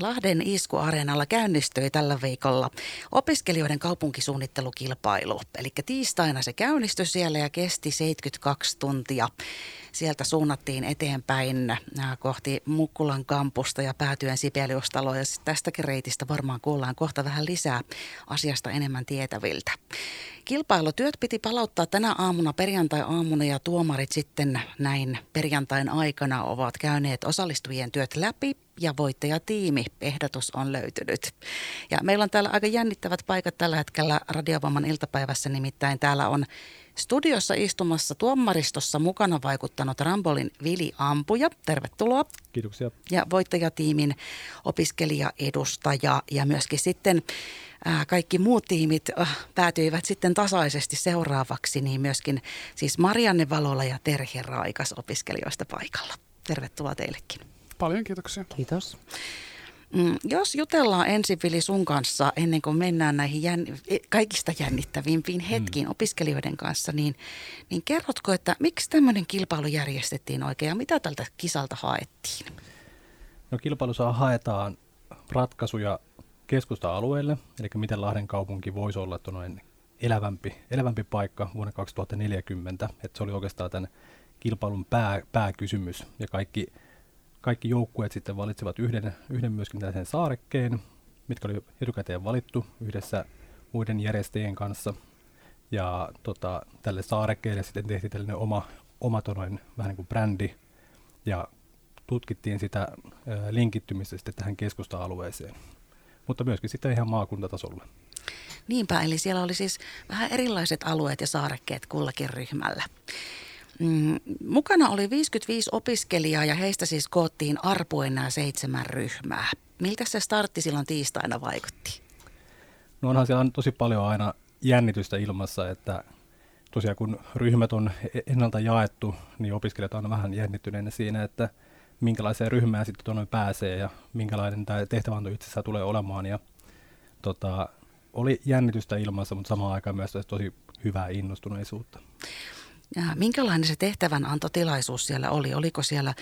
Lahden Isku-areenalla käynnistyi tällä viikolla opiskelijoiden kaupunkisuunnittelukilpailu. Eli tiistaina se käynnistyi siellä ja kesti 72 tuntia. Sieltä suunnattiin eteenpäin äh, kohti Mukkulan kampusta ja päätyen Sibeliustaloon. Ja tästäkin reitistä varmaan kuullaan kohta vähän lisää asiasta enemmän tietäviltä. Kilpailutyöt piti palauttaa tänä aamuna perjantai-aamuna ja tuomarit sitten näin perjantain aikana ovat käyneet osallistujien työt läpi ja voittajatiimi ehdotus on löytynyt. Ja meillä on täällä aika jännittävät paikat tällä hetkellä Radiovamman iltapäivässä, nimittäin täällä on studiossa istumassa tuomaristossa mukana vaikuttanut Rambolin Vili Ampuja. Tervetuloa. Kiitoksia. Ja voittajatiimin opiskelijaedustaja ja myöskin sitten ää, kaikki muut tiimit äh, päätyivät sitten tasaisesti seuraavaksi, niin myöskin siis Marianne Valola ja Terhi Raikas opiskelijoista paikalla. Tervetuloa teillekin. Paljon kiitoksia. Kiitos. Mm, jos jutellaan ensin Vili sun kanssa ennen kuin mennään näihin jänn- e, kaikista jännittävimpiin mm. hetkiin mm. opiskelijoiden kanssa, niin, niin kerrotko, että miksi tämmöinen kilpailu järjestettiin oikein ja mitä tältä kisalta haettiin? No kilpailussa haetaan ratkaisuja keskusta-alueelle, eli miten Lahden kaupunki voisi olla noin elävämpi, elävämpi paikka vuonna 2040. Että se oli oikeastaan tämän kilpailun pää, pääkysymys ja kaikki – kaikki joukkueet sitten valitsivat yhden, yhden myöskin tällaisen saarekkeen, mitkä oli etukäteen valittu yhdessä muiden järjestäjien kanssa. Ja tota, tälle saarekkeelle sitten tehtiin tällainen oma, oma tonoin, vähän niin kuin brändi, ja tutkittiin sitä ä, linkittymistä sitten tähän keskusta-alueeseen, mutta myöskin sitten ihan maakuntatasolla. Niinpä, eli siellä oli siis vähän erilaiset alueet ja saarekkeet kullakin ryhmällä. Mm, mukana oli 55 opiskelijaa ja heistä siis koottiin arpuen nämä seitsemän ryhmää. Miltä se startti silloin tiistaina vaikutti? No onhan siellä on tosi paljon aina jännitystä ilmassa, että tosiaan kun ryhmät on e-, ennalta jaettu, niin opiskelijat on vähän jännittyneenä siinä, että minkälaiseen ryhmään sitten tuonne pääsee ja minkälainen tämä tehtävänto itse asiassa tulee olemaan. Ja, tota, oli jännitystä ilmassa, mutta samaan aikaan myös tosi hyvää innostuneisuutta. Ja minkälainen se tehtävänantotilaisuus siellä oli? Oliko siellä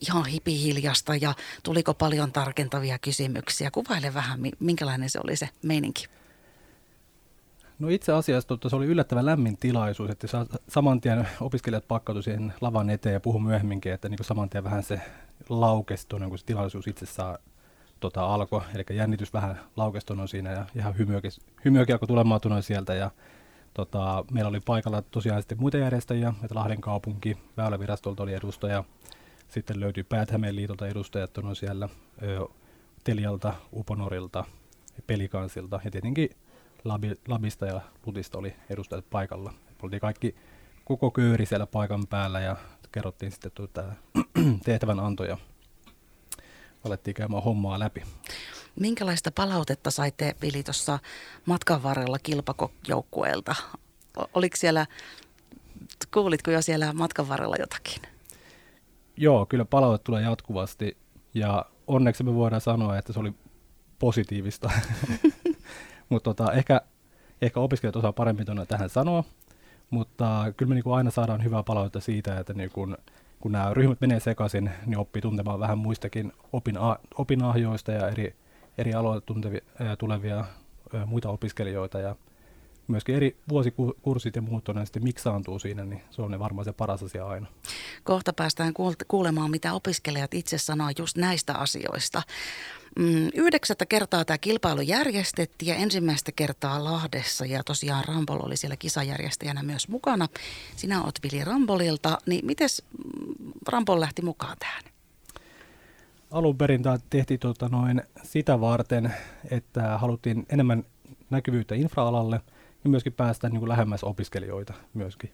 ihan hipihiljasta ja tuliko paljon tarkentavia kysymyksiä? Kuvaile vähän, minkälainen se oli se meininki. No itse asiassa totta, se oli yllättävän lämmin tilaisuus, että saman tien opiskelijat pakkautuivat siihen lavan eteen ja puhu myöhemminkin, että niin saman tien vähän se laukesi tuonne, kun se tilaisuus itsessään tota, alkoi. Eli jännitys vähän laukesi siinä ja ihan hymyökin alkoi tulemaan sieltä ja Tota, meillä oli paikalla tosiaan sitten muita järjestäjiä, että Lahden kaupunki, Väylävirastolta oli edustaja, sitten löytyi päät liitolta edustajat on siellä, ö, Telialta, Uponorilta, Pelikansilta ja tietenkin Labi, Labista ja Lutista oli edustajat paikalla. Oltiin kaikki koko köyri siellä paikan päällä ja kerrottiin sitten tuota, tehtävän antoja. Alettiin käymään hommaa läpi. Minkälaista palautetta saitte Vili tuossa matkan varrella kilpajoukkueelta? Oliko siellä, kuulitko jo siellä matkan varrella jotakin? Joo, kyllä palaute tulee jatkuvasti ja onneksi me voidaan sanoa, että se oli positiivista. mutta tota, ehkä, ehkä opiskelijat osaa paremmin tähän sanoa, mutta kyllä me niin kuin aina saadaan hyvää palautetta siitä, että niin kun, nämä ryhmät menee sekaisin, niin oppii tuntemaan vähän muistakin opin, opinahjoista ja eri eri aloilta tuntevia, ää, tulevia muita opiskelijoita ja myöskin eri vuosikurssit ja muut on sitten miksaantuu siinä, niin se on varmaan se paras asia aina. Kohta päästään kuulemaan, mitä opiskelijat itse sanoo just näistä asioista. Mm, yhdeksättä kertaa tämä kilpailu järjestettiin ja ensimmäistä kertaa Lahdessa ja tosiaan Rambol oli siellä kisajärjestäjänä myös mukana. Sinä oot Vili Rambolilta, niin miten Rambol lähti mukaan tähän? Alun perin tehtiin tota noin sitä varten, että haluttiin enemmän näkyvyyttä infraalalle ja myöskin päästä niin kuin lähemmäs opiskelijoita myöskin.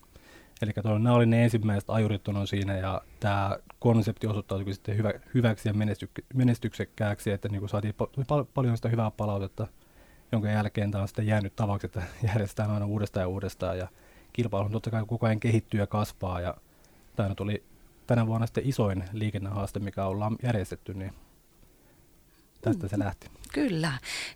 Eli nämä oli ne ensimmäiset ajurit on siinä ja tämä konsepti osoittautui sitten hyvä, hyväksi ja menesty, menestyksekkääksi, että niin kuin saatiin pal- paljon sitä hyvää palautetta, jonka jälkeen tämä on sitten jäänyt tavaksi, että järjestetään aina uudestaan ja uudestaan ja kilpailu totta kai koko ajan kehittyy ja kasvaa ja tämä tuli tänä vuonna sitten isoin liikennehaaste, mikä ollaan järjestetty, niin tästä se lähti. Kyllä,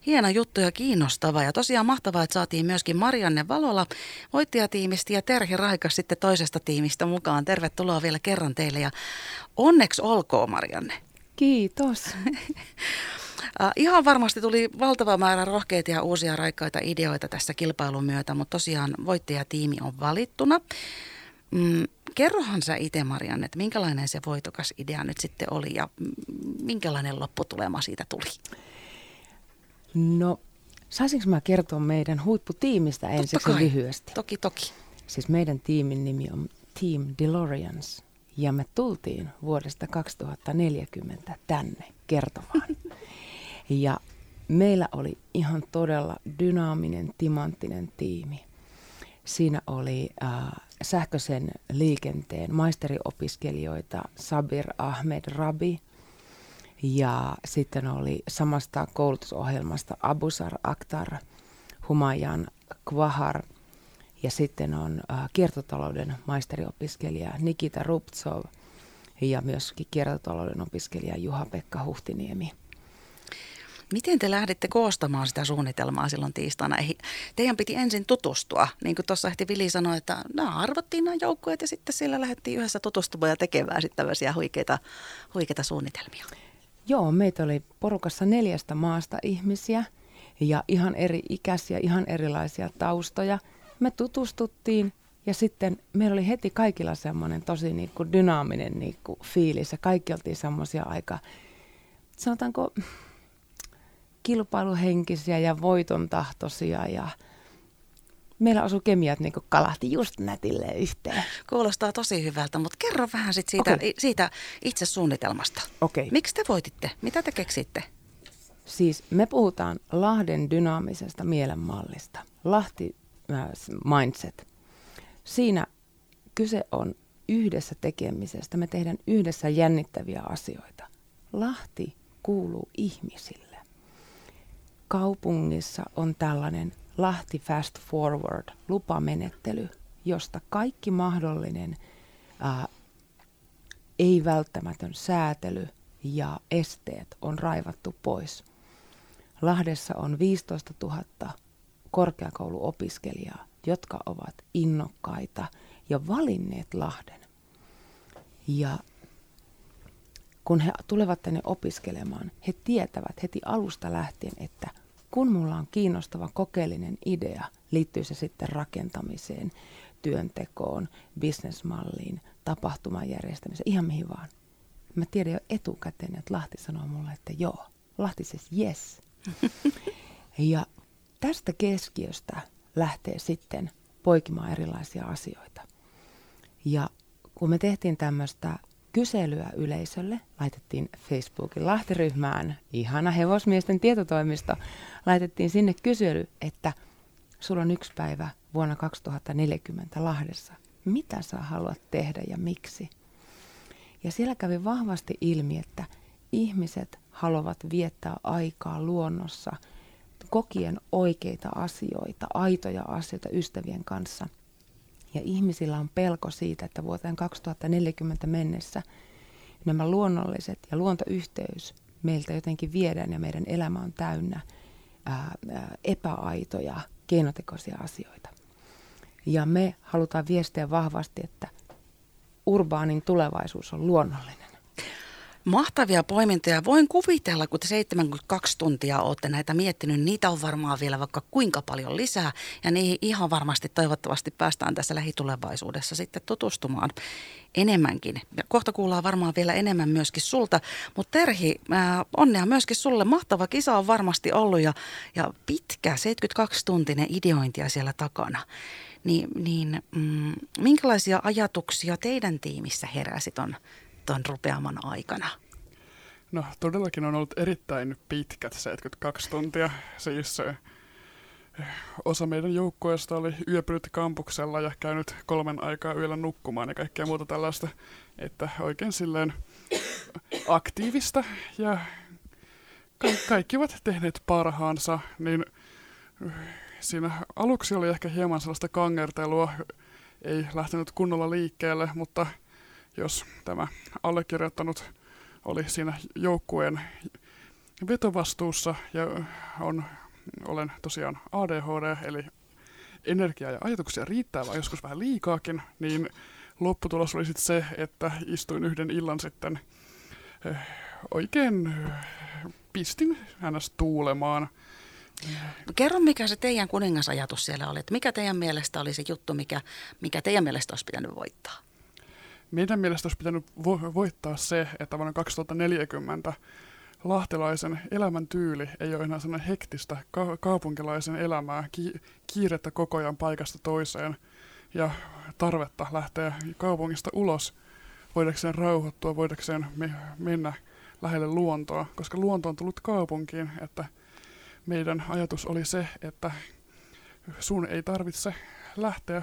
hieno juttu ja kiinnostava. Ja tosiaan mahtavaa, että saatiin myöskin Marianne Valola voittajatiimistä ja Terhi Raikas sitten toisesta tiimistä mukaan. Tervetuloa vielä kerran teille ja onneksi olkoon Marianne. Kiitos. ihan varmasti tuli valtava määrä rohkeita ja uusia raikkaita ideoita tässä kilpailun myötä, mutta tosiaan voittajatiimi on valittuna. Mm, kerrohan sä itse Marianne, että minkälainen se voitokas idea nyt sitten oli ja minkälainen lopputulema siitä tuli? No, saisinko mä kertoa meidän huipputiimistä ensiksi lyhyesti? Toki, toki. Siis meidän tiimin nimi on Team DeLoreans ja me tultiin vuodesta 2040 tänne kertomaan. Ja meillä oli ihan todella dynaaminen, timanttinen tiimi. Siinä oli äh, sähköisen liikenteen maisteriopiskelijoita Sabir Ahmed Rabi ja sitten oli samasta koulutusohjelmasta Abusar Akhtar, Humayan Kvahar ja sitten on äh, kiertotalouden maisteriopiskelija Nikita Ruptsov ja myöskin kiertotalouden opiskelija Juha-Pekka Huhtiniemi. Miten te lähditte koostamaan sitä suunnitelmaa silloin tiistaina? Teidän piti ensin tutustua, niin kuin tuossa ehti Vili sanoi, että nämä arvottiin nämä joukkueet ja sitten siellä lähdettiin yhdessä tutustumaan ja tekemään sitten tämmöisiä huikeita, huikeita suunnitelmia. Joo, meitä oli porukassa neljästä maasta ihmisiä ja ihan eri ikäisiä, ihan erilaisia taustoja. Me tutustuttiin ja sitten meillä oli heti kaikilla semmoinen tosi niin kuin dynaaminen niin kuin fiilis ja kaikki oltiin semmoisia aika, sanotaanko kilpailuhenkisiä ja voiton tahtoisia ja meillä asuu kemiat niin kalahti just nätille yhteen. Kuulostaa tosi hyvältä, mutta kerro vähän sit siitä, okay. siitä itse suunnitelmasta. Okay. Miksi te voititte? Mitä te keksitte? Siis me puhutaan Lahden dynaamisesta mielenmallista. Lahti äh, mindset. Siinä kyse on yhdessä tekemisestä. Me tehdään yhdessä jännittäviä asioita. Lahti kuuluu ihmisille kaupungissa on tällainen Lahti Fast Forward lupamenettely, josta kaikki mahdollinen ää, ei-välttämätön säätely ja esteet on raivattu pois. Lahdessa on 15 000 korkeakouluopiskelijaa, jotka ovat innokkaita ja valinneet Lahden. Ja kun he tulevat tänne opiskelemaan, he tietävät heti alusta lähtien, että kun mulla on kiinnostava kokeellinen idea, liittyy se sitten rakentamiseen, työntekoon, bisnesmalliin, tapahtuman järjestämiseen, ihan mihin vaan. Mä tiedän jo etukäteen, että Lahti sanoo mulle, että joo. Lahti siis yes. ja tästä keskiöstä lähtee sitten poikimaan erilaisia asioita. Ja kun me tehtiin tämmöistä kyselyä yleisölle, laitettiin Facebookin Lahtiryhmään, ihana hevosmiesten tietotoimisto, laitettiin sinne kysely, että sulla on yksi päivä vuonna 2040 Lahdessa. Mitä sä haluat tehdä ja miksi? Ja siellä kävi vahvasti ilmi, että ihmiset haluavat viettää aikaa luonnossa kokien oikeita asioita, aitoja asioita ystävien kanssa – ja ihmisillä on pelko siitä, että vuoteen 2040 mennessä nämä luonnolliset ja luontoyhteys meiltä jotenkin viedään ja meidän elämä on täynnä ää, epäaitoja, keinotekoisia asioita. Ja me halutaan viestiä vahvasti, että urbaanin tulevaisuus on luonnollinen. Mahtavia poimintoja. Voin kuvitella, kun te 72 tuntia olette näitä miettinyt, niitä on varmaan vielä vaikka kuinka paljon lisää. Ja niihin ihan varmasti toivottavasti päästään tässä lähitulevaisuudessa sitten tutustumaan enemmänkin. Ja kohta kuullaan varmaan vielä enemmän myöskin sulta. Mutta Terhi, ää, onnea myöskin sulle. Mahtava kisa on varmasti ollut ja, ja pitkä, 72-tuntinen ideointia siellä takana. Niin, niin mm, minkälaisia ajatuksia teidän tiimissä heräsi ton tuon rupeaman aikana? No todellakin on ollut erittäin pitkät 72 tuntia. Siis eh, osa meidän joukkueesta oli yöpynyt kampuksella ja käynyt kolmen aikaa yöllä nukkumaan ja kaikkea muuta tällaista. Että oikein silleen aktiivista ja ka- kaikki ovat tehneet parhaansa, niin eh, siinä aluksi oli ehkä hieman sellaista kangertelua, ei lähtenyt kunnolla liikkeelle, mutta – jos tämä allekirjoittanut oli siinä joukkueen vetovastuussa ja on, olen tosiaan ADHD, eli energiaa ja ajatuksia riittää, vai joskus vähän liikaakin, niin lopputulos oli sitten se, että istuin yhden illan sitten eh, oikein pistin hänestä tuulemaan. Kerro, mikä se teidän kuningasajatus siellä oli. Että mikä teidän mielestä oli se juttu, mikä, mikä teidän mielestä olisi pitänyt voittaa? Meidän mielestä olisi pitänyt vo- voittaa se, että vuonna 2040 lahtelaisen elämäntyyli ei ole enää sellainen hektistä ka- kaupunkilaisen elämää, ki- kiirettä koko ajan paikasta toiseen ja tarvetta lähteä kaupungista ulos voidakseen rauhoittua, voidakseen me- mennä lähelle luontoa, koska luonto on tullut kaupunkiin, että meidän ajatus oli se, että sun ei tarvitse lähteä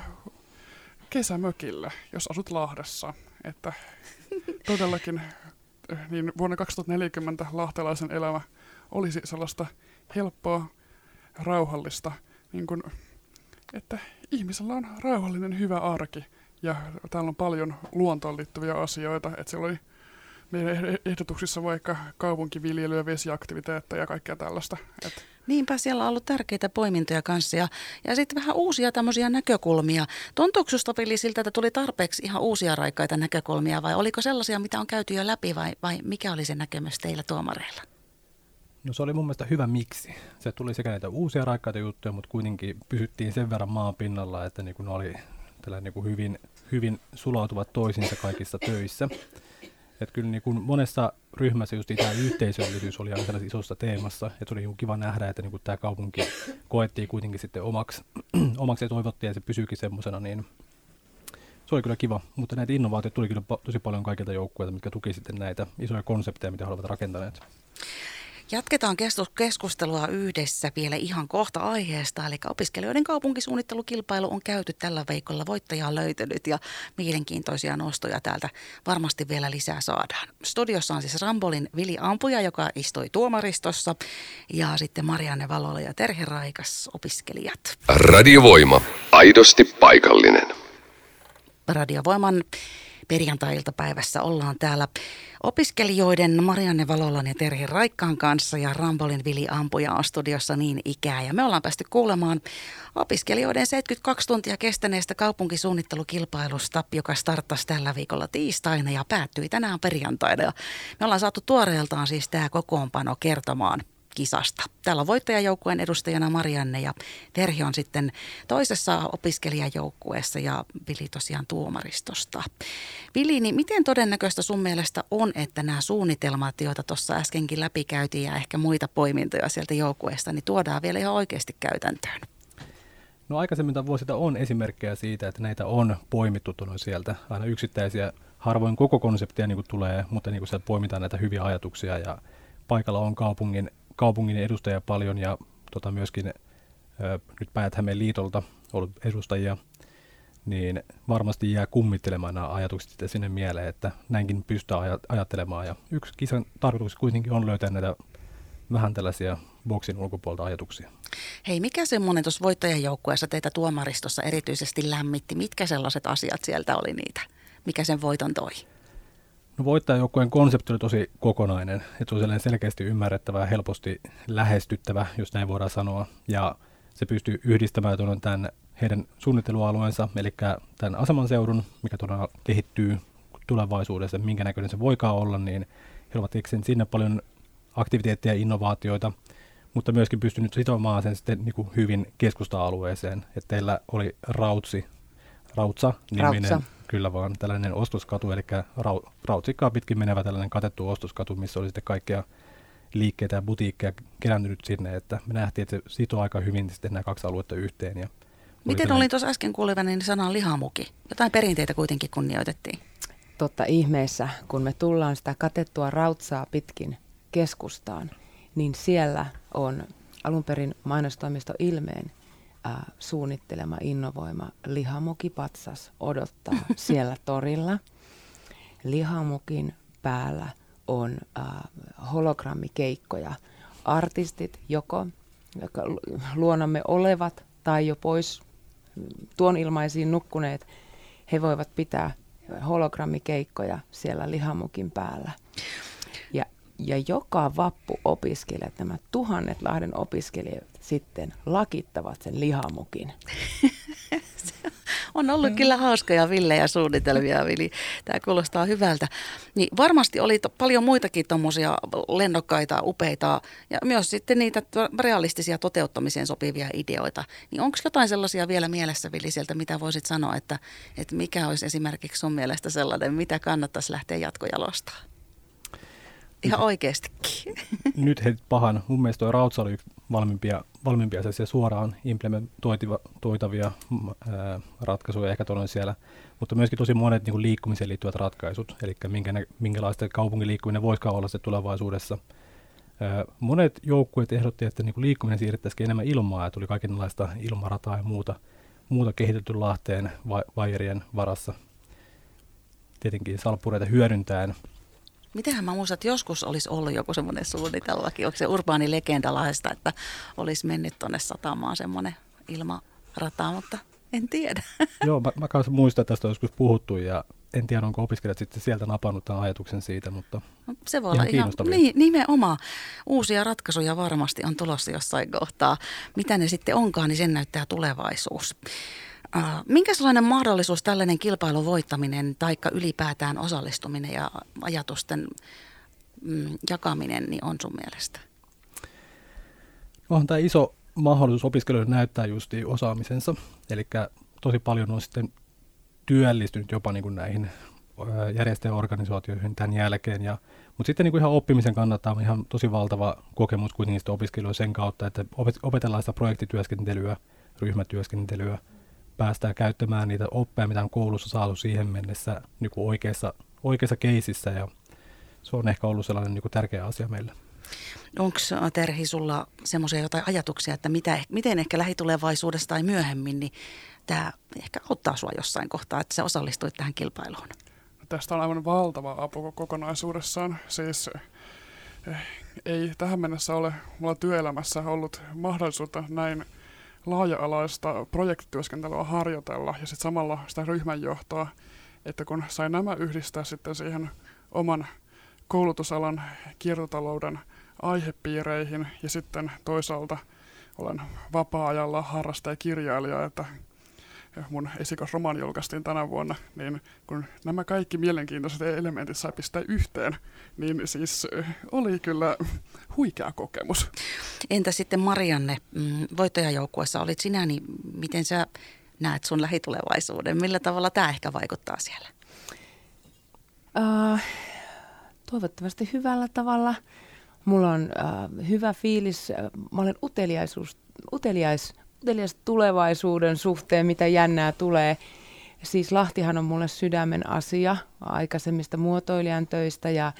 kesämökille, jos asut Lahdessa. Että todellakin niin vuonna 2040 lahtelaisen elämä olisi sellaista helppoa, rauhallista, niin kuin, että ihmisellä on rauhallinen, hyvä arki. Ja täällä on paljon luontoon liittyviä asioita, että siellä oli meidän ehdotuksissa vaikka kaupunkiviljelyä, vesiaktiviteetteja ja kaikkea tällaista. Et Niinpä siellä on ollut tärkeitä poimintoja kanssa ja, ja sitten vähän uusia tämmöisiä näkökulmia. Tuntuuko susta Vili siltä, että tuli tarpeeksi ihan uusia raikkaita näkökulmia vai oliko sellaisia, mitä on käyty jo läpi vai, vai mikä oli se näkemys teillä tuomareilla? No se oli mun mielestä hyvä miksi. Se tuli sekä näitä uusia raikkaita juttuja, mutta kuitenkin pysyttiin sen verran maan pinnalla, että niin ne oli niin kuin hyvin, hyvin sulautuvat toisinsa kaikissa töissä. Että kyllä niin kuin monessa ryhmässä just tämä yhteisöllisyys oli aina isossa teemassa, ja tuli niin kiva nähdä, että niin kuin tämä kaupunki koettiin kuitenkin sitten omaksi, omaksi ja toivottiin, ja se pysyykin semmoisena, niin se oli kyllä kiva, mutta näitä innovaatioita tuli kyllä tosi paljon kaikilta joukkueilta, mitkä tuki sitten näitä isoja konsepteja, mitä he olivat rakentaneet. Jatketaan keskustelua yhdessä vielä ihan kohta aiheesta, eli opiskelijoiden kaupunkisuunnittelukilpailu on käyty tällä viikolla. Voittaja on löytynyt ja mielenkiintoisia nostoja täältä varmasti vielä lisää saadaan. Studiossa on siis Rambolin Vili Ampuja, joka istui tuomaristossa, ja sitten Marianne Valola ja Terhe Raikas, opiskelijat. Radiovoima, aidosti paikallinen. Radiovoiman perjantai-iltapäivässä ollaan täällä opiskelijoiden Marianne Valolan ja Terhi Raikkaan kanssa ja Rambolin Vili Ampuja on studiossa niin ikää. Ja me ollaan päästy kuulemaan opiskelijoiden 72 tuntia kestäneestä kaupunkisuunnittelukilpailusta, joka starttasi tällä viikolla tiistaina ja päättyi tänään perjantaina. Ja me ollaan saatu tuoreeltaan siis tämä kokoonpano kertomaan kisasta. Täällä on voittajajoukkueen edustajana Marianne ja Terhi on sitten toisessa opiskelijajoukkueessa ja Vili tosiaan tuomaristosta. Vili, niin miten todennäköistä sun mielestä on, että nämä suunnitelmat, joita tuossa äskenkin läpikäytiin ja ehkä muita poimintoja sieltä joukkueesta, niin tuodaan vielä ihan oikeasti käytäntöön? No aikaisemmin vuosilta on esimerkkejä siitä, että näitä on poimittu sieltä aina yksittäisiä, harvoin koko konseptia niin kuin tulee, mutta niin kuin sieltä poimitaan näitä hyviä ajatuksia ja paikalla on kaupungin kaupungin edustajia paljon ja tota myöskin ö, nyt päät liitolta ollut edustajia, niin varmasti jää kummittelemaan nämä ajatukset sitten sinne mieleen, että näinkin pystyy aj- ajattelemaan. Ja yksi kisan tarkoitus kuitenkin on löytää näitä vähän tällaisia boksin ulkopuolta ajatuksia. Hei, mikä semmoinen tuossa voittajajoukkueessa teitä tuomaristossa erityisesti lämmitti? Mitkä sellaiset asiat sieltä oli niitä? Mikä sen voiton toi? No voittajajoukkueen konsepti oli tosi kokonainen, että se oli selkeästi ymmärrettävä ja helposti lähestyttävä, jos näin voidaan sanoa. Ja se pystyy yhdistämään tämän heidän suunnittelualueensa, eli tämän aseman seudun, mikä todella kehittyy tulevaisuudessa, minkä näköinen se voikaan olla, niin he ovat sinne paljon aktiviteetteja ja innovaatioita, mutta myöskin pystynyt sitomaan sen sitten niin kuin hyvin keskusta-alueeseen. Että teillä oli Rautsi, Rautsa-niminen Rautsa kyllä vaan tällainen ostoskatu, eli rau, rautsikkaa pitkin menevä tällainen katettu ostoskatu, missä oli sitten kaikkea liikkeitä ja butiikkeja keräntynyt sinne, että me nähtiin, että se sitoo aika hyvin sitten nämä kaksi aluetta yhteen. Ja Miten olin tuossa äsken kuulevani niin sanan lihamuki? Jotain perinteitä kuitenkin kunnioitettiin. Totta ihmeessä, kun me tullaan sitä katettua rautsaa pitkin keskustaan, niin siellä on alun perin mainostoimisto Ilmeen äh, suunnittelema, innovoima lihamukipatsas odottaa siellä torilla. Lihamukin päällä on äh, hologrammikeikkoja. Artistit joko joka luonamme olevat tai jo pois tuon ilmaisiin nukkuneet, he voivat pitää hologrammikeikkoja siellä lihamukin päällä. Ja, joka vappu opiskelijat, nämä tuhannet Lahden opiskelijat sitten lakittavat sen lihamukin. On ollut kyllä hauskoja villejä suunnitelmia, Vili. Tämä kuulostaa hyvältä. Niin varmasti oli to, paljon muitakin tuommoisia lennokkaita, upeita ja myös sitten niitä realistisia toteuttamiseen sopivia ideoita. Niin onko jotain sellaisia vielä mielessä, Vili, sieltä, mitä voisit sanoa, että, että mikä olisi esimerkiksi sun mielestä sellainen, mitä kannattaisi lähteä jatkojalostamaan? Ihan oikeastikin. Nyt he pahan. Mun mielestä tuo Rautsa oli yksi valmiimpia, valmiimpia suoraan implementoitavia ää, ratkaisuja ehkä tuolla siellä, mutta myöskin tosi monet niin kuin liikkumiseen liittyvät ratkaisut, eli minkä, minkälaista kaupungiliikkuminen voisikaan olla se tulevaisuudessa. Monet joukkueet ehdotti, että niin kuin liikkuminen siirrettäisiin enemmän ilmaa ja tuli kaikenlaista ilmarataa ja muuta, muuta kehitetty Lahteen va- vajerien varassa. Tietenkin salppureita hyödyntäen Mitenhän mä muistan, että joskus olisi ollut joku semmoinen suunnitelmakin, onko se urbaani legenda laista, että olisi mennyt tuonne satamaan semmoinen ilmarata, mutta en tiedä. Joo, mä, mä kanssa muistan, että tästä on joskus puhuttu ja en tiedä, onko opiskelijat sitten sieltä napannut tämän ajatuksen siitä, mutta no, Se voi ihan olla ihan niin, nimenomaan. Uusia ratkaisuja varmasti on tulossa jossain kohtaa. Mitä ne sitten onkaan, niin sen näyttää tulevaisuus. Äh, minkä sellainen mahdollisuus tällainen kilpailun voittaminen tai ylipäätään osallistuminen ja ajatusten mm, jakaminen niin on sun mielestä? Onhan tämä iso mahdollisuus opiskelijoille näyttää just osaamisensa. Eli tosi paljon on sitten työllistynyt jopa niin kuin näihin järjestäjäorganisaatioihin tämän jälkeen. Ja, mutta sitten niin kuin ihan oppimisen kannalta on ihan tosi valtava kokemus kuitenkin opiskelijoille sen kautta, että opetellaan sitä projektityöskentelyä, ryhmätyöskentelyä – päästään käyttämään niitä oppeja, mitä on koulussa saatu siihen mennessä niin kuin oikeassa, oikeassa keisissä ja se on ehkä ollut sellainen niin kuin tärkeä asia meille. Onko Terhi sulla semmoisia jotain ajatuksia, että mitä, miten ehkä lähitulevaisuudessa tai myöhemmin, niin tämä ehkä auttaa sinua jossain kohtaa, että sä osallistuit tähän kilpailuun? Tästä on aivan valtava apu kokonaisuudessaan. Siis eh, ei tähän mennessä ole mulla työelämässä ollut mahdollisuutta näin – laaja-alaista projektityöskentelyä harjoitella ja sitten samalla sitä ryhmänjohtoa, että kun sain nämä yhdistää sitten siihen oman koulutusalan kiertotalouden aihepiireihin ja sitten toisaalta olen vapaa-ajalla harrastaja kirjailija, että mun esikosromaani julkaistiin tänä vuonna, niin kun nämä kaikki mielenkiintoiset elementit sai pistää yhteen, niin siis oli kyllä huikea kokemus. Entä sitten Marianne, mm, voittajajoukkuessa olit sinä, niin miten sä näet sun lähitulevaisuuden? Millä tavalla tämä ehkä vaikuttaa siellä? Uh, toivottavasti hyvällä tavalla. Mulla on uh, hyvä fiilis. Mä olen uteliaisuus, uteliais utelias tulevaisuuden suhteen, mitä jännää tulee. Siis Lahtihan on mulle sydämen asia aikaisemmista muotoilijan töistä ja,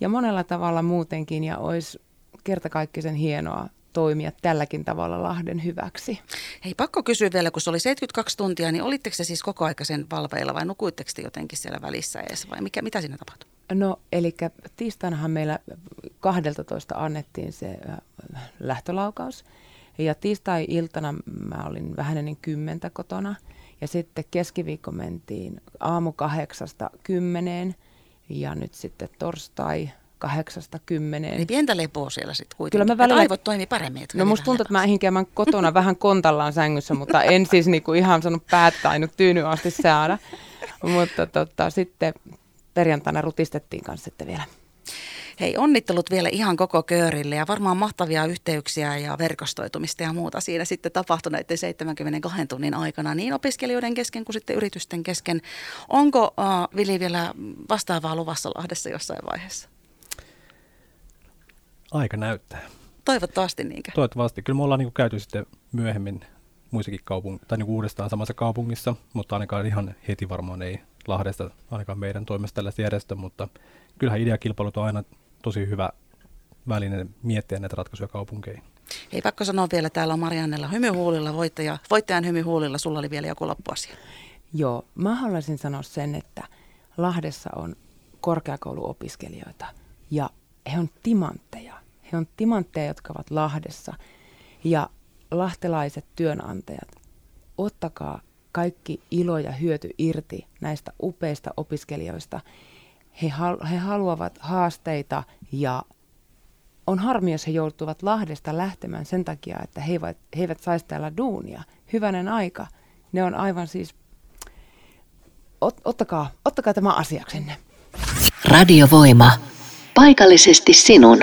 ja monella tavalla muutenkin ja olisi kertakaikkisen hienoa toimia tälläkin tavalla Lahden hyväksi. Hei, pakko kysyä vielä, kun se oli 72 tuntia, niin olitteko se siis koko aika sen valveilla vai nukuitteko te jotenkin siellä välissä edes vai mikä, mitä siinä tapahtui? No, eli tiistainahan meillä 12 annettiin se lähtölaukaus ja tiistai-iltana mä olin vähän ennen kymmentä kotona. Ja sitten keskiviikko mentiin aamu kahdeksasta kymmeneen ja nyt sitten torstai kahdeksasta kymmeneen. Niin pientä lepoa siellä sitten kuitenkin. Kyllä mä välillä... aivot toimii paremmin. No musta tuntuu, että mä ehdin käymään kotona vähän kontallaan sängyssä, mutta en siis niinku ihan sanonut päätä tainnut tyyny asti saada. mutta tota, sitten perjantaina rutistettiin kanssa sitten vielä. Hei, onnittelut vielä ihan koko köörille ja varmaan mahtavia yhteyksiä ja verkostoitumista ja muuta siinä sitten tapahtui näiden 72 tunnin aikana niin opiskelijoiden kesken kuin sitten yritysten kesken. Onko uh, Vili vielä vastaavaa luvassa Lahdessa jossain vaiheessa? Aika näyttää. Toivottavasti niinkö? Toivottavasti. Kyllä me ollaan niin käyty sitten myöhemmin muissakin kaupung- tai niin uudestaan samassa kaupungissa, mutta ainakaan ihan heti varmaan ei Lahdesta, ainakaan meidän toimesta tällaista järjestä, mutta kyllähän ideakilpailut on aina tosi hyvä väline miettiä näitä ratkaisuja kaupunkeihin. Ei pakko sanoa vielä, täällä on Mariannella hymyhuulilla, voittaja, voittajan hymyhuulilla, sulla oli vielä joku loppuasia. Joo, mä haluaisin sanoa sen, että Lahdessa on korkeakouluopiskelijoita ja he on timantteja. He on timantteja, jotka ovat Lahdessa. Ja lahtelaiset työnantajat, ottakaa kaikki ilo ja hyöty irti näistä upeista opiskelijoista – he, hal- he haluavat haasteita ja on harmi, jos he joutuvat Lahdesta lähtemään sen takia, että he eivät, he eivät saisi täällä duunia. Hyvänen aika. Ne on aivan siis ot, ottakaa, ottakaa tämä asiaksenne. Radiovoima. Paikallisesti sinun.